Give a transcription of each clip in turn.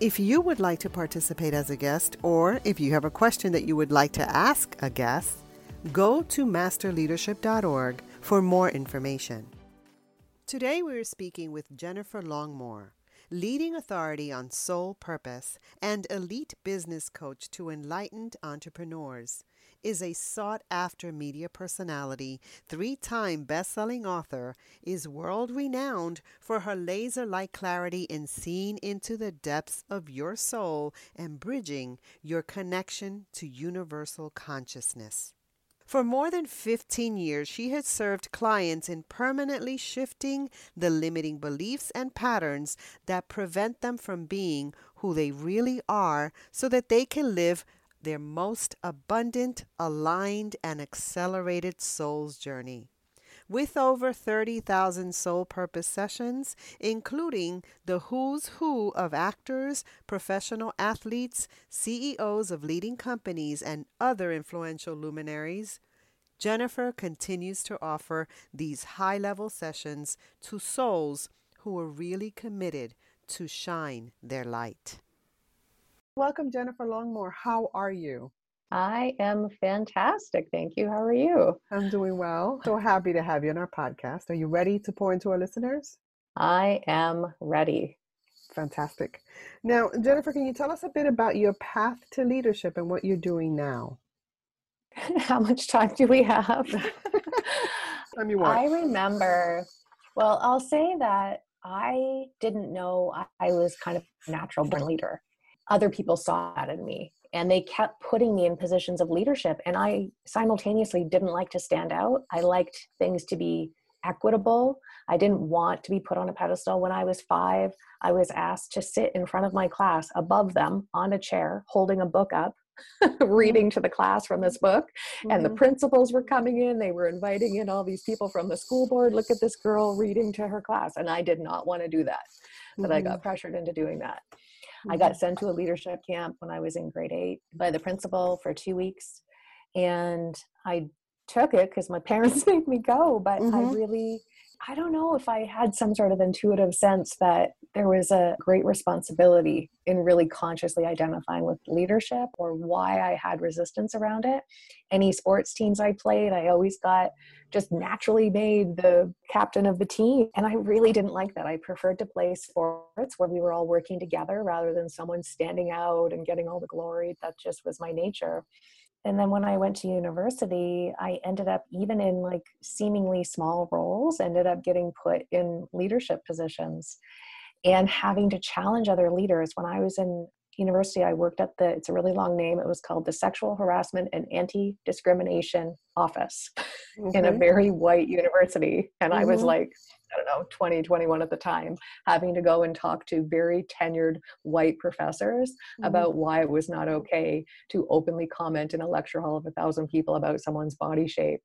If you would like to participate as a guest, or if you have a question that you would like to ask a guest, go to masterleadership.org for more information. Today we are speaking with Jennifer Longmore, leading authority on soul purpose and elite business coach to enlightened entrepreneurs is a sought after media personality, three time best selling author, is world renowned for her laser like clarity in seeing into the depths of your soul and bridging your connection to universal consciousness. For more than 15 years, she has served clients in permanently shifting the limiting beliefs and patterns that prevent them from being who they really are so that they can live their most abundant, aligned, and accelerated soul's journey. With over 30,000 soul purpose sessions, including the who's who of actors, professional athletes, CEOs of leading companies, and other influential luminaries, Jennifer continues to offer these high level sessions to souls who are really committed to shine their light. Welcome, Jennifer Longmore. How are you? I am fantastic. Thank you. How are you? I'm doing well. So happy to have you on our podcast. Are you ready to pour into our listeners? I am ready. Fantastic. Now, Jennifer, can you tell us a bit about your path to leadership and what you're doing now? How much time do we have? time you want. I remember, well, I'll say that I didn't know I was kind of a natural born leader other people saw that in me and they kept putting me in positions of leadership and i simultaneously didn't like to stand out. I liked things to be equitable. I didn't want to be put on a pedestal. When i was five i was asked to sit in front of my class above them on a chair holding a book up reading to the class from this book mm-hmm. and the mm-hmm. principals were coming in. They were inviting in all these people from the school board. Look at this girl reading to her class. And i did not want to do that but mm-hmm. i got pressured into doing that I got mm-hmm. sent to a leadership camp when I was in grade eight by the principal for two weeks. And I took it because my parents made me go, but mm-hmm. I really, I don't know if I had some sort of intuitive sense that there was a great responsibility in really consciously identifying with leadership or why I had resistance around it. Any sports teams I played, I always got just naturally made the captain of the team. And I really didn't like that. I preferred to play sports where we were all working together rather than someone standing out and getting all the glory. That just was my nature. And then when I went to university, I ended up, even in like seemingly small roles, ended up getting put in leadership positions and having to challenge other leaders. When I was in university, I worked at the, it's a really long name, it was called the Sexual Harassment and Anti Discrimination Office mm-hmm. in a mm-hmm. very white university. And mm-hmm. I was mm-hmm. like, I don't know, 20, 21 at the time, having to go and talk to very tenured white professors mm-hmm. about why it was not okay to openly comment in a lecture hall of a thousand people about someone's body shape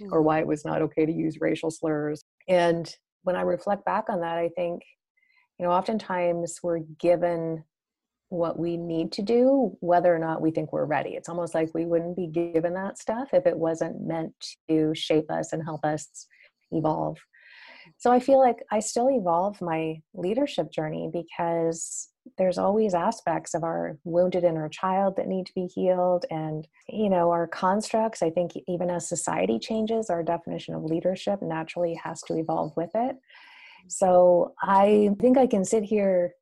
mm-hmm. or why it was not okay to use racial slurs. And when I reflect back on that, I think, you know, oftentimes we're given what we need to do, whether or not we think we're ready. It's almost like we wouldn't be given that stuff if it wasn't meant to shape us and help us evolve. So I feel like I still evolve my leadership journey because there's always aspects of our wounded inner child that need to be healed and you know our constructs i think even as society changes our definition of leadership naturally has to evolve with it so i think i can sit here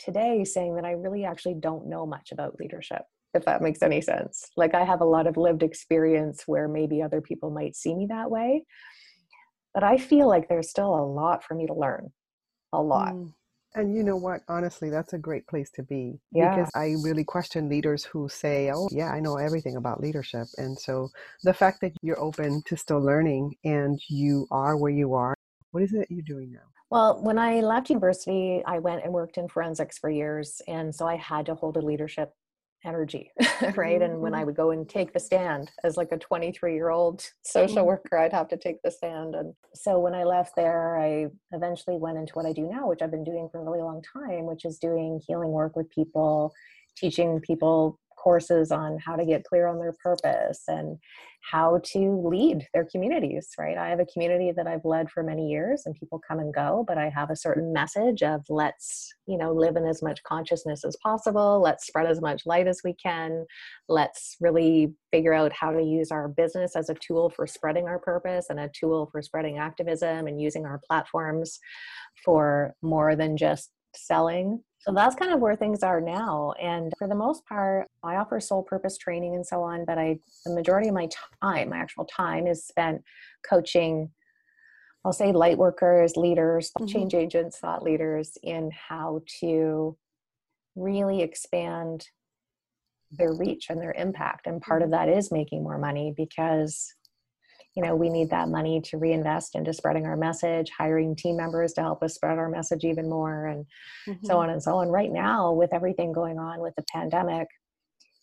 today saying that I really actually don't know much about leadership, if that makes any sense. Like I have a lot of lived experience where maybe other people might see me that way. But I feel like there's still a lot for me to learn. A lot. Mm. And you know what? Honestly, that's a great place to be. Yeah. Because I really question leaders who say, oh, yeah, I know everything about leadership. And so the fact that you're open to still learning and you are where you are, what is it you're doing now? Well, when I left university, I went and worked in forensics for years. And so I had to hold a leadership energy right and when i mm-hmm. would go and take the stand as like a 23 year old social mm-hmm. worker i'd have to take the stand and so when i left there i eventually went into what i do now which i've been doing for a really long time which is doing healing work with people teaching people courses on how to get clear on their purpose and how to lead their communities, right? I have a community that I've led for many years and people come and go, but I have a certain message of let's, you know, live in as much consciousness as possible. Let's spread as much light as we can. Let's really figure out how to use our business as a tool for spreading our purpose and a tool for spreading activism and using our platforms for more than just selling so that's kind of where things are now. And for the most part, I offer soul purpose training and so on, but I the majority of my time, my actual time is spent coaching I'll say light workers, leaders, mm-hmm. change agents, thought leaders in how to really expand their reach and their impact. And part of mm-hmm. that is making more money because you know, we need that money to reinvest into spreading our message, hiring team members to help us spread our message even more, and mm-hmm. so on and so on. Right now, with everything going on with the pandemic,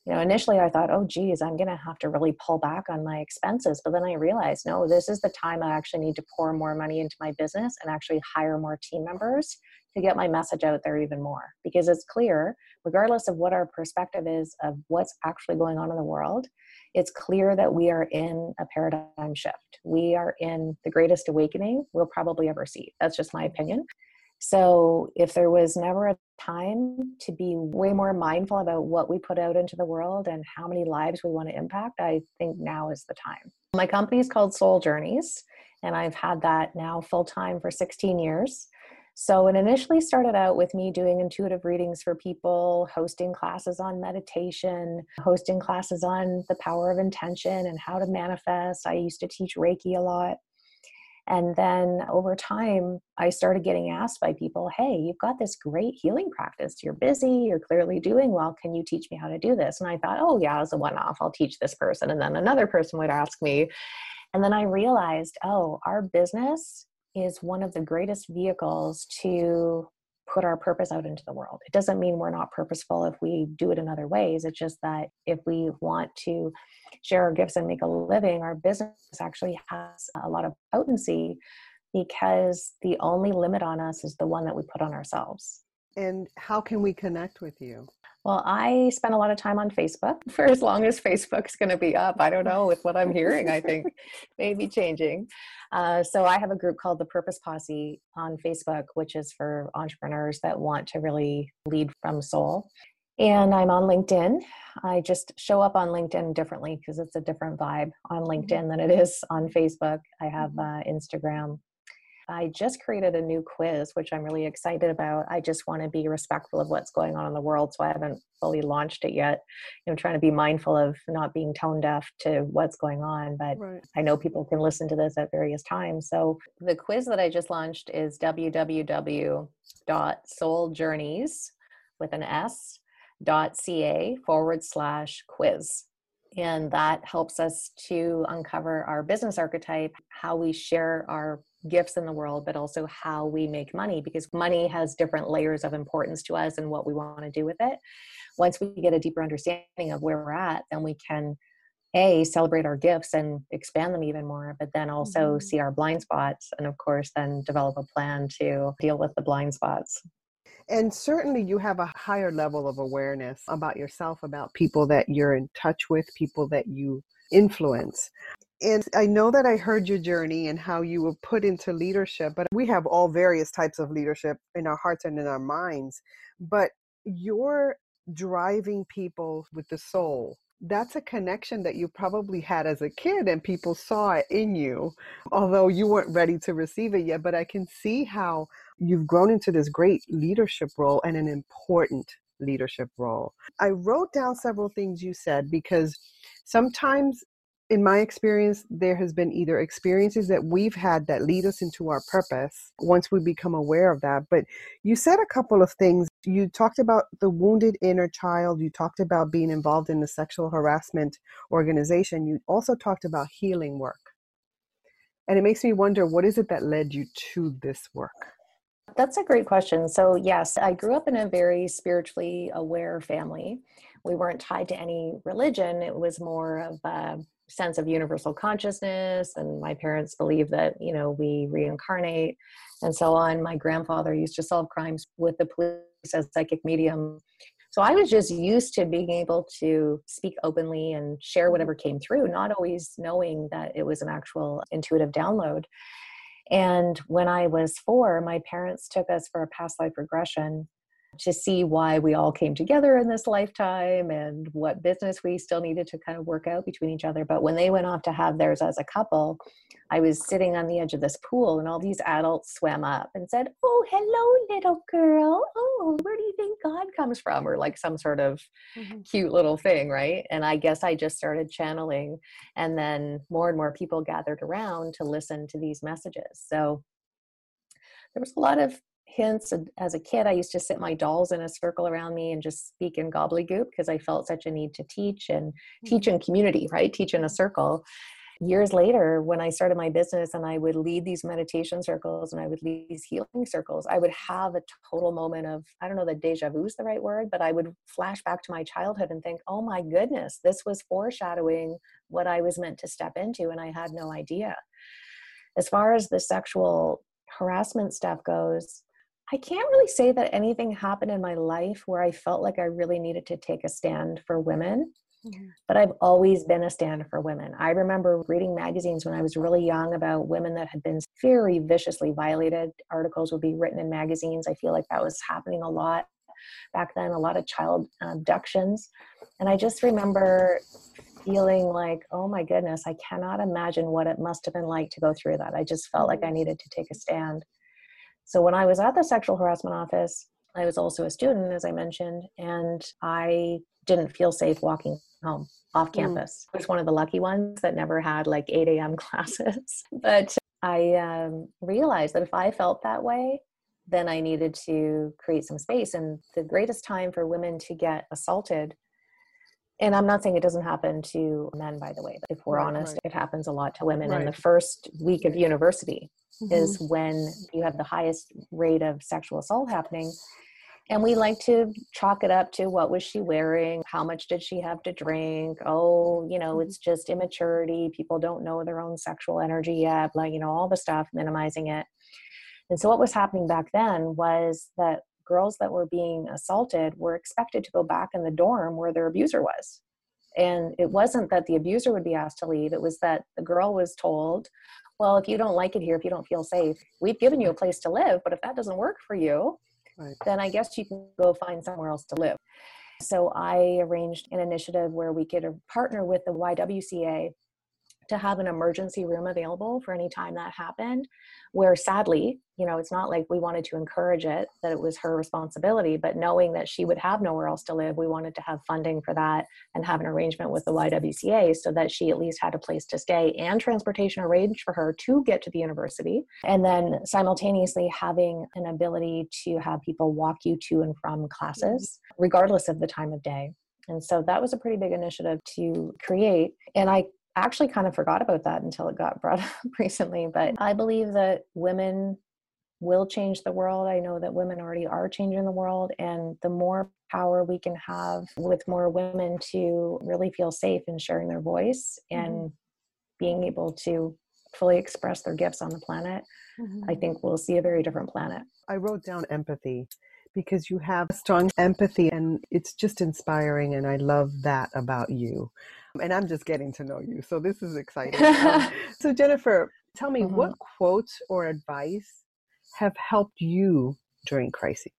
you know, initially I thought, oh, geez, I'm going to have to really pull back on my expenses. But then I realized, no, this is the time I actually need to pour more money into my business and actually hire more team members to get my message out there even more. Because it's clear, regardless of what our perspective is of what's actually going on in the world, it's clear that we are in a paradigm shift. We are in the greatest awakening we'll probably ever see. That's just my opinion. So, if there was never a time to be way more mindful about what we put out into the world and how many lives we want to impact, I think now is the time. My company is called Soul Journeys, and I've had that now full time for 16 years. So it initially started out with me doing intuitive readings for people, hosting classes on meditation, hosting classes on the power of intention and how to manifest. I used to teach Reiki a lot. And then over time, I started getting asked by people, Hey, you've got this great healing practice. You're busy, you're clearly doing well. Can you teach me how to do this? And I thought, Oh, yeah, as a one off, I'll teach this person. And then another person would ask me. And then I realized, Oh, our business is one of the greatest vehicles to put our purpose out into the world. It doesn't mean we're not purposeful if we do it in other ways. It's just that if we want to share our gifts and make a living, our business actually has a lot of potency because the only limit on us is the one that we put on ourselves. And how can we connect with you? Well, I spend a lot of time on Facebook for as long as Facebook's going to be up. I don't know with what I'm hearing. I think maybe changing. Uh, so I have a group called the Purpose Posse on Facebook, which is for entrepreneurs that want to really lead from soul. And I'm on LinkedIn. I just show up on LinkedIn differently because it's a different vibe on mm-hmm. LinkedIn than it is on Facebook. I have mm-hmm. uh, Instagram I just created a new quiz, which I'm really excited about. I just want to be respectful of what's going on in the world, so I haven't fully launched it yet. You know, trying to be mindful of not being tone deaf to what's going on, but right. I know people can listen to this at various times. So the quiz that I just launched is www.souljourneys with an S dot ca forward slash quiz and that helps us to uncover our business archetype how we share our gifts in the world, but also how we make money because money has different layers of importance to us and what we want to do with it. Once we get a deeper understanding of where we're at, then we can a celebrate our gifts and expand them even more but then also mm-hmm. see our blind spots and of course then develop a plan to deal with the blind spots and certainly you have a higher level of awareness about yourself about people that you're in touch with people that you influence and I know that I heard your journey and how you were put into leadership, but we have all various types of leadership in our hearts and in our minds. But you're driving people with the soul. That's a connection that you probably had as a kid, and people saw it in you, although you weren't ready to receive it yet. But I can see how you've grown into this great leadership role and an important leadership role. I wrote down several things you said because sometimes in my experience, there has been either experiences that we've had that lead us into our purpose once we become aware of that. But you said a couple of things. You talked about the wounded inner child. You talked about being involved in the sexual harassment organization. You also talked about healing work. And it makes me wonder what is it that led you to this work? That's a great question. So, yes, I grew up in a very spiritually aware family. We weren't tied to any religion, it was more of a sense of universal consciousness. And my parents believe that, you know, we reincarnate and so on. My grandfather used to solve crimes with the police as psychic medium. So I was just used to being able to speak openly and share mm-hmm. whatever came through, not always knowing that it was an actual intuitive download. And when I was four, my parents took us for a past life regression to see why we all came together in this lifetime and what business we still needed to kind of work out between each other. But when they went off to have theirs as a couple, I was sitting on the edge of this pool and all these adults swam up and said, Oh, hello, little girl. Oh, where do you think God comes from? Or like some sort of mm-hmm. cute little thing, right? And I guess I just started channeling. And then more and more people gathered around to listen to these messages. So there was a lot of hints as a kid i used to sit my dolls in a circle around me and just speak in gobbledygook because i felt such a need to teach and teach mm-hmm. in community right? Teach in a circle. Years later when i started my business and i would lead these meditation circles and i would lead these healing circles i would have a total moment of i don't know that deja vu is the right word but i would flash back to my childhood and think oh my goodness this was foreshadowing what i was meant to step into and i had no idea. As far as the sexual harassment stuff goes I can't really say that anything happened in my life where I felt like I really needed to take a stand for women. But I've always been a stand for women. I remember reading magazines when I was really young about women that had been very viciously violated. Articles would be written in magazines. I feel like that was happening a lot back then, a lot of child abductions. And I just remember feeling like, oh my goodness, I cannot imagine what it must have been like to go through that. I just felt like I mm-hmm. needed to take a stand. So when I was at the sexual harassment office, I was also a student, as I mentioned, and I didn't feel safe walking home off mm. campus. Mm. I was one of the lucky ones that never had like 8 a.m. classes. but I um, realized that if I felt that way, then I needed to create some space. And the greatest time for women to get assaulted, and I'm not saying it doesn't happen to men, by the way, but if we're right, honest, right. it happens a lot to women right. in the first week of university mm-hmm. is when you have the highest rate of sexual assault happening. And we like to chalk it up to what was she wearing? How much did she have to drink? Oh you know mm-hmm. it's just immaturity. People don't know their own sexual energy yet like you know all the stuff minimizing it. And so what was happening back then was that girls that were being assaulted were expected to go back in the dorm where their abuser was. And it wasn't that the abuser would be asked to leave. It was that the girl was told well, if you don't like it here, if you don't feel safe, we've given you a place to live, but if that doesn't work for you, right. then I guess you can go find somewhere else to live. So I arranged an initiative where we could partner with the YWCA to have an emergency room available for any time that happened where sadly you know it's not like we wanted to encourage it that it was her responsibility but knowing that she would have nowhere else to live we wanted to have funding for that and have an arrangement with the ywca so that she at least had a place to stay and transportation arranged for her to get to the university and then simultaneously having an ability to have people walk you to and from classes regardless of the time of day and so that was a pretty big initiative to create. And I actually kind of forgot about that until it got brought up recently. But I believe that women will change the world. I know that women already are changing the world. And the more power we can have with more women to really feel safe in sharing their voice and mm-hmm. being able to fully express their gifts on the planet, mm-hmm. I think we'll see a very different planet. I wrote down empathy because you have strong empathy and it's just inspiring. And I love that about you and I'm just getting to know you. So this is exciting. um, so, Jennifer, tell me mm-hmm. what quotes or advice have helped you during crises?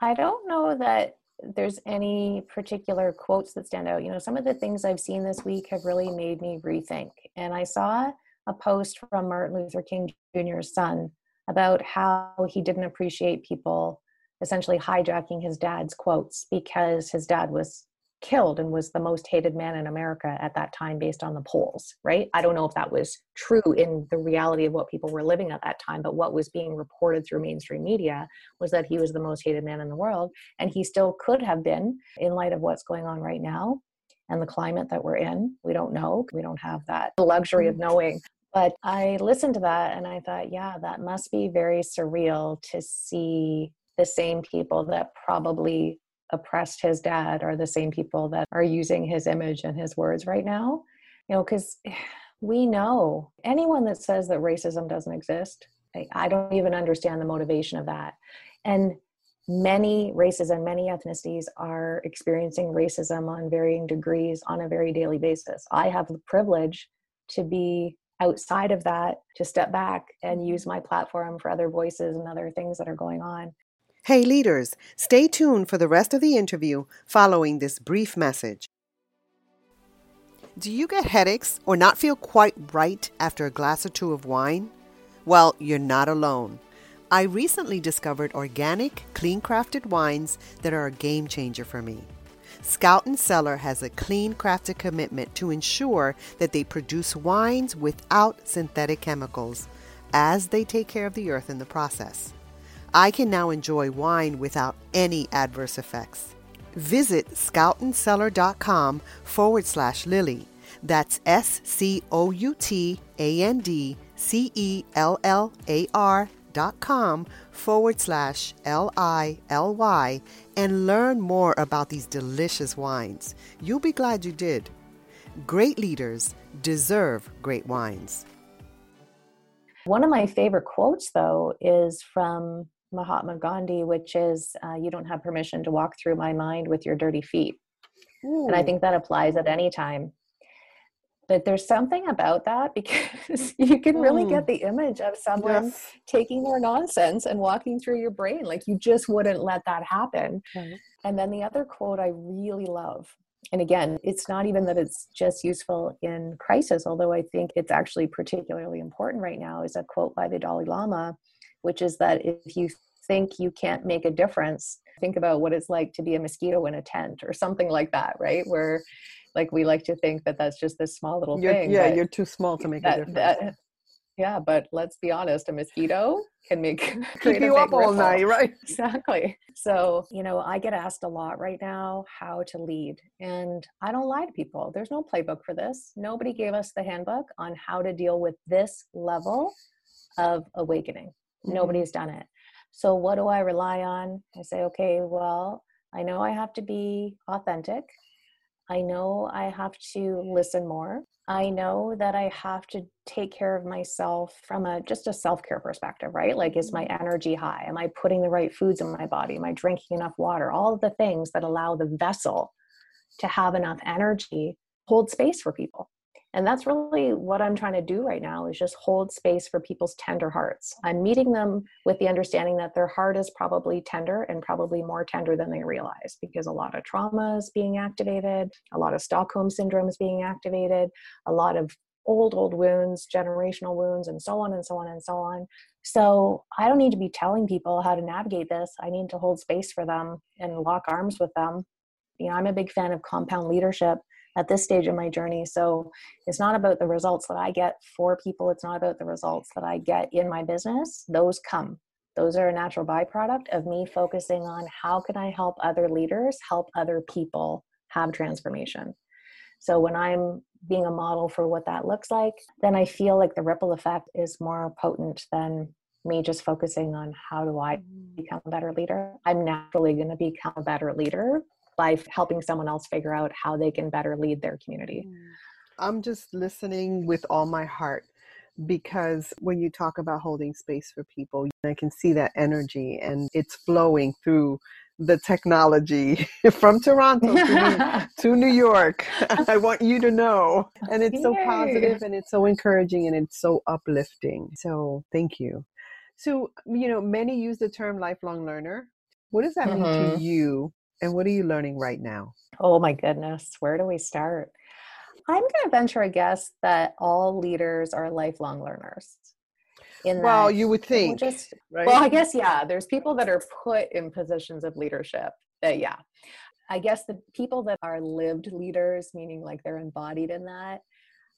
I don't know that there's any particular quotes that stand out. You know, some of the things I've seen this week have really made me rethink. And I saw a post from Martin Luther King Jr.'s son about how he didn't appreciate people essentially hijacking his dad's quotes because his dad was killed and was the most hated man in America at that time based on the polls, right? I don't know if that was true in the reality of what people were living at that time, but what was being reported through mainstream media was that he was the most hated man in the world. And he still could have been in light of what's going on right now and the climate that we're in. We don't know. We don't have that luxury of mm. knowing. But I listened to that and I thought, yeah, that must be very surreal to see the same people that probably oppressed his dad are the same people that are using his image and his words right now. You know, because we know anyone that says that racism doesn't exist, I don't even understand the motivation of that. And many races and many ethnicities are experiencing racism on varying degrees on a very daily basis. I have the privilege to be outside of that, to step back and use my platform for other voices and other things that are going on. Hey, leaders, stay tuned for the rest of the interview following this brief message. Do you get headaches or not feel quite right after a glass or two of wine? Well, you're not alone. I recently discovered organic, clean crafted wines that are a game changer for me. Scout and Cellar has a clean crafted commitment to ensure that they produce wines without synthetic chemicals as they take care of the earth in the process. I can now enjoy wine without any adverse effects. Visit scoutandcellar.com forward slash Lily. That's S C O U T A N D C E L L A R dot com forward slash L I L Y and learn more about these delicious wines. You'll be glad you did. Great leaders deserve great wines. One of my favorite quotes, though, is from Mahatma Gandhi, which is uh, you don't have permission to walk through my mind with your dirty feet. Ooh. And I think that applies at any time. But there's something about that because you can really mm. get the image of someone yes. taking their nonsense and walking through your brain. Like you just wouldn't let that happen. Right. And then the other quote I really love and again, it's not even that it's just useful in crisis, although I think it's actually particularly important right now, is a quote by the Dalai Lama, which is that if you think you can't make a difference, think about what it's like to be a mosquito in a tent or something like that, right? Where like we like to think that that's just this small little you're, thing. Yeah, you're too small to make that, a difference. That, yeah, but let's be honest, a mosquito can make keep you up all night, right? Exactly. So, you know, I get asked a lot right now how to lead, and I don't lie to people. There's no playbook for this. Nobody gave us the handbook on how to deal with this level of awakening. Mm-hmm. Nobody's done it. So, what do I rely on? I say, okay, well, I know I have to be authentic. I know I have to listen more. I know that I have to take care of myself from a just a self-care perspective, right? Like is my mm-hmm. energy high? Am I putting the right foods in my body? Am I drinking enough water? All of the things that allow the vessel to have enough energy hold space for people and that's really what i'm trying to do right now is just hold space for people's tender hearts. I'm meeting them with the understanding that their heart is probably tender and probably more tender than they realize because a lot of trauma is being activated a lot of stockholm syndrome is being activated a lot of old old wounds generational wounds and so on and so on and so on. So i don't need to be telling people how to navigate this. I need to hold space for them and lock arms with them. You know i'm a big fan of compound leadership at this stage of my journey. So it's not about the results that I get for people, it's not about the results that I get in my business. Those come. Those are a natural byproduct of me focusing on how can I help other leaders help other people have transformation. So when I'm being a model for what that looks like, then I feel like the ripple effect is more potent than me just focusing on how do I mm. become a better leader. I'm naturally going to become a better leader by helping someone else figure out how they can better lead their community. Mm. I'm just listening with all my heart because when you talk about holding space for people, I can see that energy and it's flowing through the technology from Toronto to, to, New York. I want you to know. And it's so positive and it's so encouraging and it's so uplifting. So thank you. So, you know, many use the term lifelong learner. What does that mm-hmm. mean to mm-hmm. you and what are you learning right now? Oh my goodness, where do we start? I'm going to venture a guess that all leaders are lifelong learners. In well, you would think. Just, right? Well, I guess, yeah, there's people that are put in positions of leadership that, yeah. I guess the people that are lived leaders, meaning like they're embodied in that,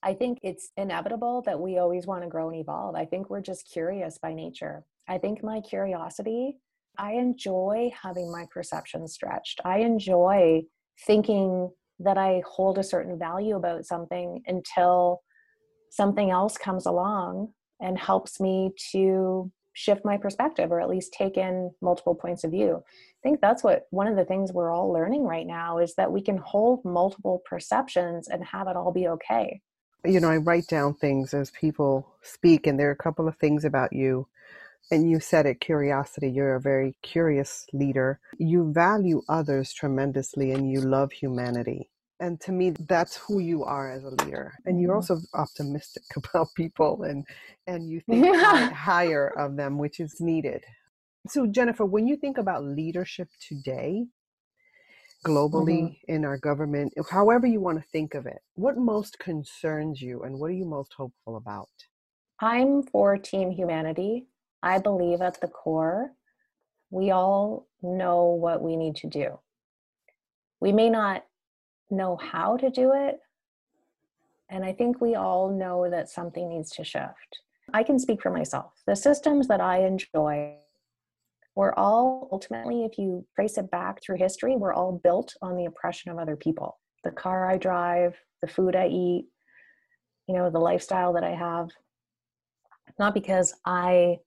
I think it's inevitable that we always want to grow and evolve. I think we're just curious by nature. I think my curiosity, I enjoy having my perception stretched. I enjoy thinking that I hold a certain value about something until something else comes along and helps me to shift my perspective or at least take in multiple points of view. I think that's what one of the things we're all learning right now is that we can hold multiple perceptions and have it all be okay. You know, I write down things as people speak, and there are a couple of things about you. And you said it curiosity. You're a very curious leader. You value others tremendously and you love humanity and to me that's who you are as a leader and you're mm-hmm. also optimistic about people and and you think higher of them which is needed so jennifer when you think about leadership today globally mm-hmm. in our government however you want to think of it what most concerns you and what are you most hopeful about i'm for team humanity i believe at the core we all know what we need to do we may not know how to do it. And I think we all know that something needs to shift. I can speak for myself. The systems that I enjoy were all ultimately, if you trace it back through history, were all built on the oppression of other people. The car I drive, the food I eat, you know, the lifestyle that I have. Not because I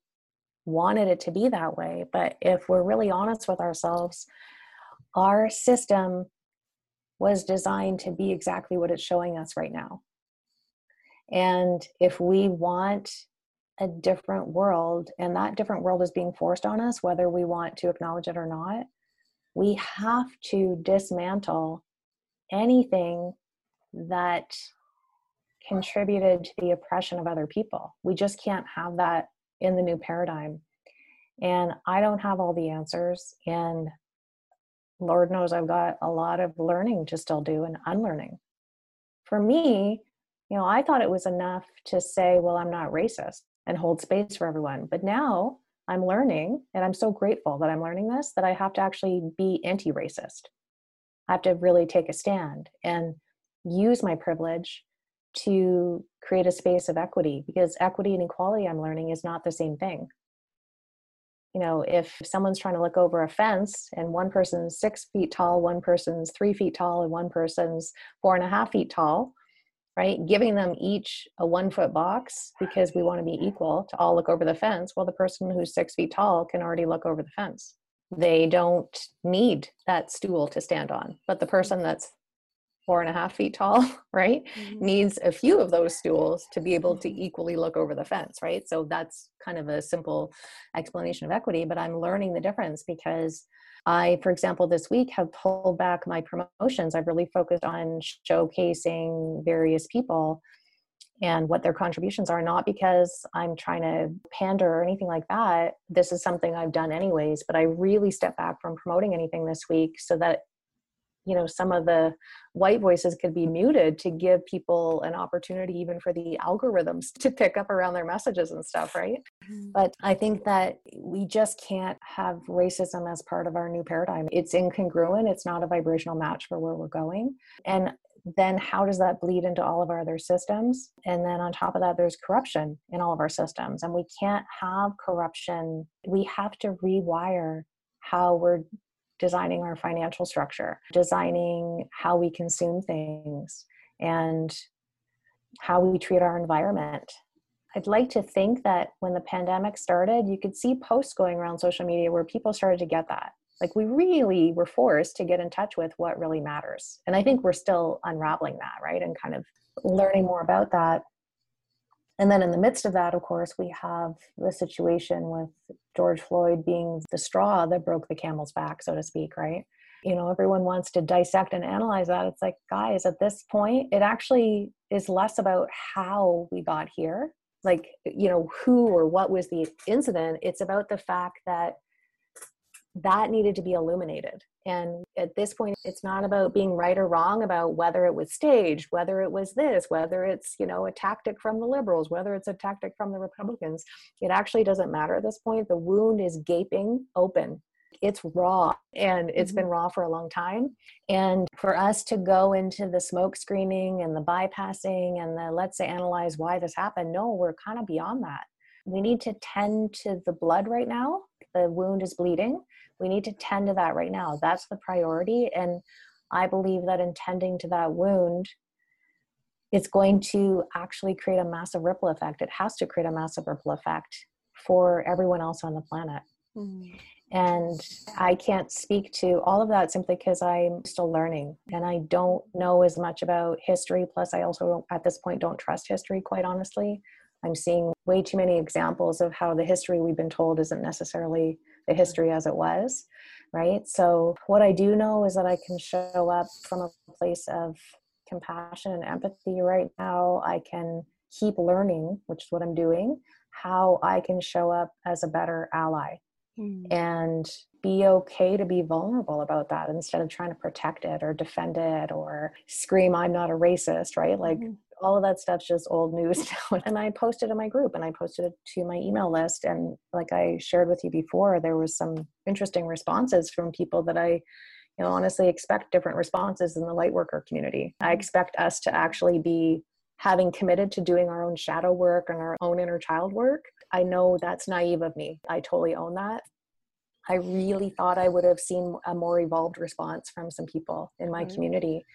wanted it to be that way, but if we're really honest with ourselves, our system was designed to be exactly what it's showing us right now. And if we want a different world, and that different world is being forced on us, whether we want to acknowledge it or not, we have to dismantle anything that contributed to the oppression of other people. We just can't have that in the new paradigm. And I don't have all the answers. And Lord knows I've got a lot of learning to still do and unlearning. For me, you know, I thought it was enough to say, well, I'm not racist and hold space for everyone. But now I'm learning, and I'm so grateful that I'm learning this, that I have to actually be anti racist. I have to really take a stand and use my privilege to create a space of equity because equity and equality, I'm learning, is not the same thing you know, if someone's trying to look over a fence and one person's six feet tall, one person's three feet tall, and one person's four and a half feet tall, right? Giving them each a one foot box because we want to be equal to all look over the fence. Well, the person who's six feet tall can already look over the fence. They don't need that stool to stand on, but the person that's four and a half feet tall, right, mm-hmm. needs a few of those stools to be able to mm-hmm. equally look over the fence, right? So that's kind of a simple explanation of equity, but I'm learning the difference because I, for example, this week have pulled back my promotions. I've really focused on showcasing various people and what their contributions are, not because I'm trying to pander or anything like that. This is something I've done anyways, but I really stepped back from promoting anything this week so that you know some of the white voices could be muted to give people an opportunity even for the algorithms to pick up around their messages and stuff right? Mm-hmm. but i think that we just can't have racism as part of our new paradigm. It's incongruent it's not a vibrational match for where we're going. And then how does that bleed into all of our other systems? And then on top of that there's corruption in all of our systems. And we can't have corruption. We have to rewire how we're designing our financial structure, designing how we consume things, and how we treat our environment. I'd like to think that when the pandemic started, you could see posts going around social media where people started to get that. Like we really were forced to get in touch with what really matters. And I think we're still unraveling that, right? And kind of learning more about that and then in the midst of that, of course, we have the situation with George Floyd being the straw that broke the camel's back, so to speak, right? You know, everyone wants to dissect and analyze that. It's like, guys, at this point, it actually is less about how we got here, like, you know, who or what was the incident. It's about the fact that that needed to be illuminated. And at this point, it's not about being right or wrong about whether it was staged, whether it was this, whether it's, you know, a tactic from the liberals, whether it's a tactic from the Republicans. It actually doesn't matter at this point. The wound is gaping open. it's raw and it's mm-hmm. been raw for a long time. And for us to go into the smoke screening and the bypassing and the let's say analyze why this happened, no, we're kind of beyond that. We need to tend to the blood right now. The wound is bleeding. We need to tend to that right now. That's the priority. And I believe that in tending to that wound, it's going to actually create a massive ripple effect. It has to create a massive ripple effect for everyone else on the planet. Mm. And I can't speak to all of that simply because I'm still learning and I don't know as much about history. Plus, I also, at this point, don't trust history, quite honestly. I'm seeing way too many examples of how the history we've been told isn't necessarily the history as it was, right? So, what I do know is that I can show up from a place of compassion and empathy right now. I can keep learning, which is what I'm doing, how I can show up as a better ally mm. and be okay to be vulnerable about that instead of trying to protect it or defend it or scream, I'm not a racist, right? Like, mm all of that stuff's just old news now. And I posted in my group and I posted it to my email list. And like I shared with you before, there was some interesting responses from people that I you know honestly expect different responses in the light worker community i mm-hmm. expect us to actually be having committed to doing our own shadow work and our own inner child work i know that's naive of me i totally own that i really thought i would have seen a more evolved response from some people in my mm-hmm. community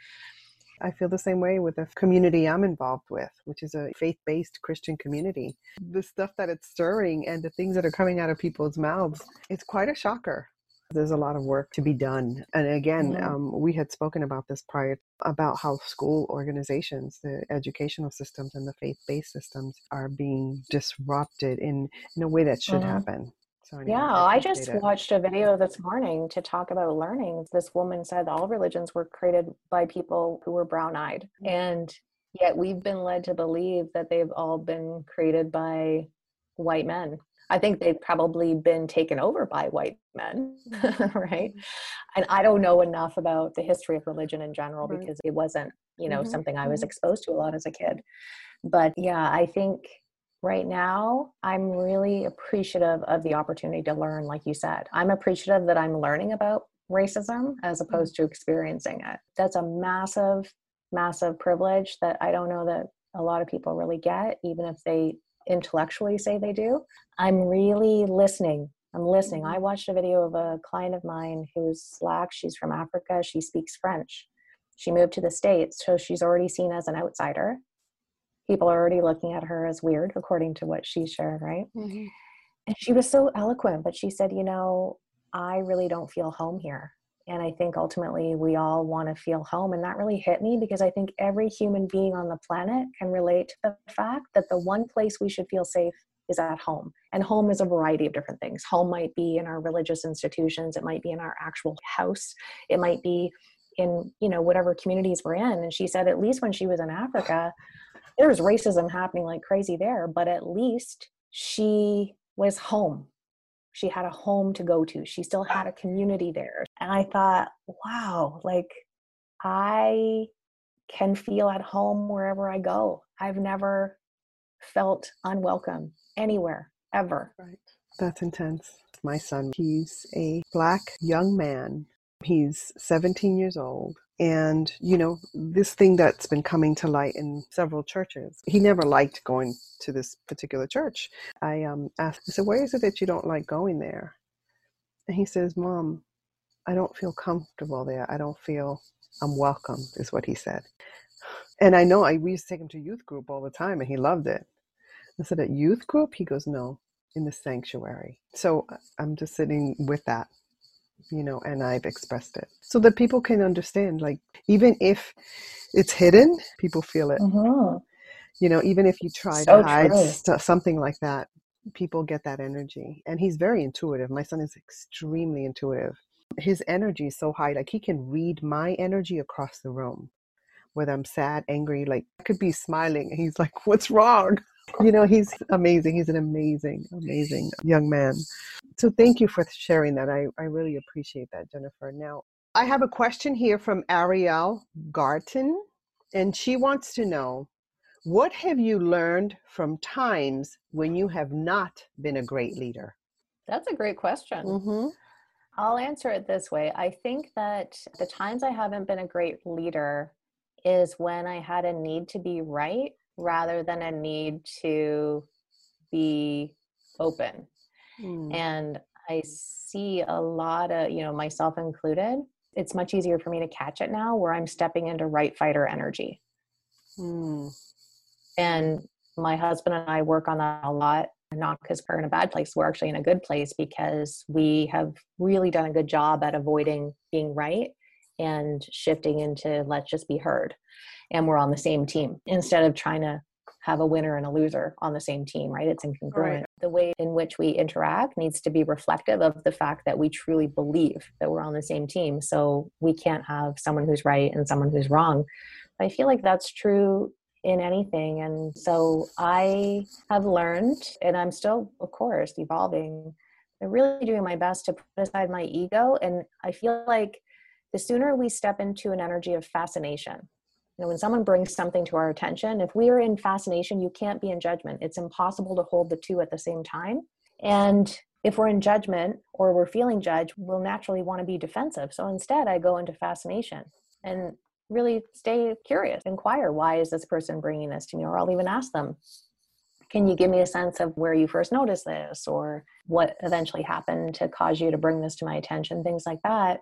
I feel the same way with the community I'm involved with, which is a faith based Christian community. The stuff that it's stirring and the things that are coming out of people's mouths, it's quite a shocker. There's a lot of work to be done. And again, mm-hmm. um, we had spoken about this prior about how school organizations, the educational systems, and the faith based systems are being disrupted in, in a way that should mm-hmm. happen. So anyway, yeah, I, I just watched a video this morning to talk about learning. This woman said all religions were created by people who were brown eyed. Mm-hmm. And yet we've been led to believe that they've all been created by white men I think they've probably been taken over by white men, right? Mm-hmm. And I don't know enough about the history of religion in general right. because it wasn't, you know, mm-hmm. something I was mm-hmm. exposed to a lot as a kid. But yeah, I think right now I'm really appreciative of the opportunity to learn, like you said. I'm appreciative that I'm learning about racism as mm-hmm. opposed to experiencing it. That's a massive, massive privilege that I don't know that a lot of people really get, even if they intellectually say they do. I'm really listening. I'm listening. I mm-hmm. watched a video of a client of mine who's black. She's from Africa. She speaks French. She moved to the States, so she's already seen as an outsider. People are already looking at her as weird, according to what she shared, right? Mm-hmm. And she was so eloquent, but she said, You know, I really don't feel home here. And I think ultimately we all want to feel home. And that really hit me because I think every human being on the planet can relate to the fact that the one place we should feel safe is at home. And home is a variety of different things. Home might be in our religious institutions, it might be in our actual house, it might be in, you know, whatever communities we're in. And she said, at least when she was in Africa, there was racism happening like crazy there, but at least she was home. She had a home to go to. She still had a community there. And i thought wow like i can feel at home wherever i go. I've never felt unwelcome anywhere ever. Right. That's intense. My son he's a black young man. He's 17 years old and you know this thing that's been coming to light in several churches he never liked going to this particular church. I um asked i said why is it that you don't like going there? And he says mom i don't feel comfortable there. I don't feel i'm welcome is what he said. And i know i we used to take him to youth group all the time and he loved it. I said at youth group? He goes no in the sanctuary. So i'm just sitting with that you know, and I've expressed it so that people can understand. Like, even if it's hidden, people feel it. Mm-hmm. You know, even if you try so to hide st- something like that, people get that energy. And he's very intuitive. My son is extremely intuitive. His energy is so high, like he can read my energy across the room. Whether I'm sad, angry, like I could be smiling. He's like, What's wrong? You know, he's amazing. He's an amazing, amazing young man. So thank you for sharing that. I, I really appreciate that, Jennifer. Now, I have a question here from Ariel Garten, and she wants to know what have you learned from times when you have not been a great leader? That's a great question. Mm-hmm. I'll answer it this way. I think that the times I haven't been a great leader is when I had a need to be right rather than a need to be open. Mm. And I see a lot of, you know, myself included, it's much easier for me to catch it now where I'm stepping into right fighter energy. Mm. And my husband and I work on that a lot not because we're in a bad place we're actually in a good place because we have really done a good job at avoiding being right and shifting into let's just be heard and we're on the same team instead of trying to have a winner and a loser on the same team right it's incongruent right. the way in which we interact needs to be reflective of the fact that we truly believe that we're on the same team so we can't have someone who's right and someone who's wrong i feel like that's true in anything. And so I have learned, and I'm still, of course, evolving. I'm really doing my best to put aside my ego. And I feel like the sooner we step into an energy of fascination, you know, when someone brings something to our attention, if we are in fascination, you can't be in judgment. It's impossible to hold the two at the same time. And if we're in judgment or we're feeling judged, we'll naturally want to be defensive. So instead, I go into fascination. And really stay curious, inquire, why is this person bringing this to me? Or I'll even ask them, can you give me a sense of where you first noticed this or what eventually happened to cause you to bring this to my attention, things like that.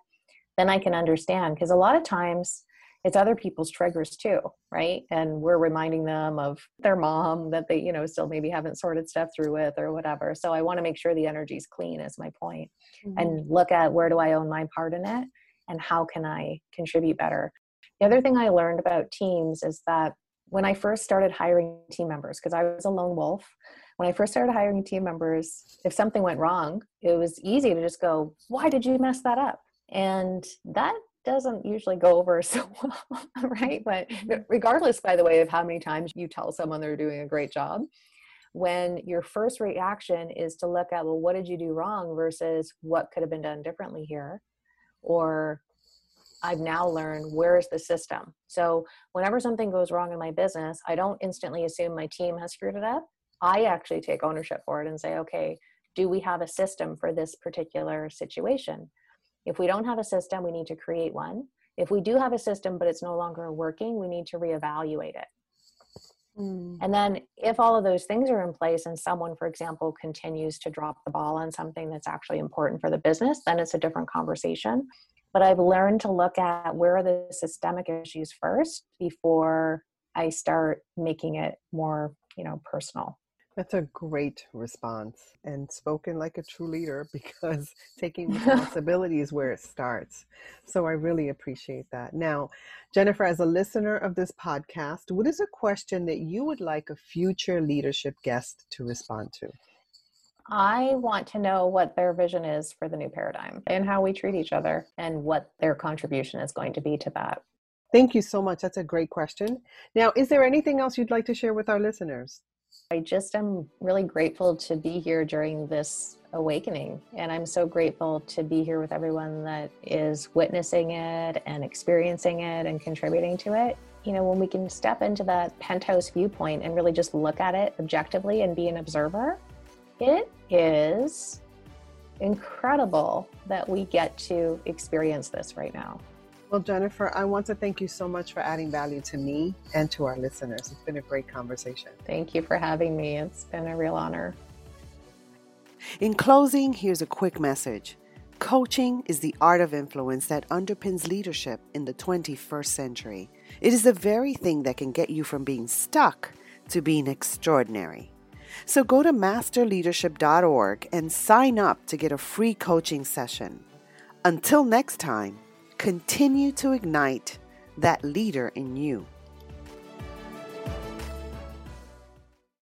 Then I can understand because a lot of times it's other people's triggers too, right? And we're reminding them of their mom that they, you know, still maybe haven't sorted stuff through with or whatever. So I want to make sure the energy's clean, is my point. Mm-hmm. And look at where do I own my part in it and how can I contribute better. The other thing I learned about teams is that when I first started hiring team members, because I was a lone wolf, when I first started hiring team members, if something went wrong, it was easy to just go, Why did you mess that up? And that doesn't usually go over so well, right? But mm-hmm. regardless, by the way, of how many times you tell someone they're doing a great job, when your first reaction is to look at, well, what did you do wrong versus what could have been done differently here? Or I've now learned where is the system. So whenever something goes wrong in my business, I don't instantly assume my team has screwed it up. I actually take ownership for it and say, okay, do we have a system for this particular situation? If we don't have a system, we need to create one. If we do have a system, but it's no longer working, we need to reevaluate it. Mm. And then, if all of those things are in place and someone, for example, continues to drop the ball on something that's actually important for the business, then it's a different conversation but I've learned to look at where are the systemic issues first before I start making it more, you know, personal. That's a great response and spoken like a true leader because taking responsibility is where it starts. So I really appreciate that. Now, Jennifer, as a listener of this podcast, what is a question that you would like a future leadership guest to respond to? I want to know what their vision is for the new paradigm and how we treat each other and what their contribution is going to be to that. Thank you so much. That's a great question. Now, is there anything else you'd like to share with our listeners? I just am really grateful to be here during this awakening. And I'm so grateful to be here with everyone that is witnessing it and experiencing it and contributing to it. You know, when we can step into that penthouse viewpoint and really just look at it objectively and be an observer, it is incredible that we get to experience this right now. Well, Jennifer, I want to thank you so much for adding value to me and to our listeners. It's been a great conversation. Thank you for having me. It's been a real honor. In closing, here's a quick message Coaching is the art of influence that underpins leadership in the 21st century. It is the very thing that can get you from being stuck to being extraordinary. So go to masterleadership.org and sign up to get a free coaching session. Until next time, continue to ignite that leader in you.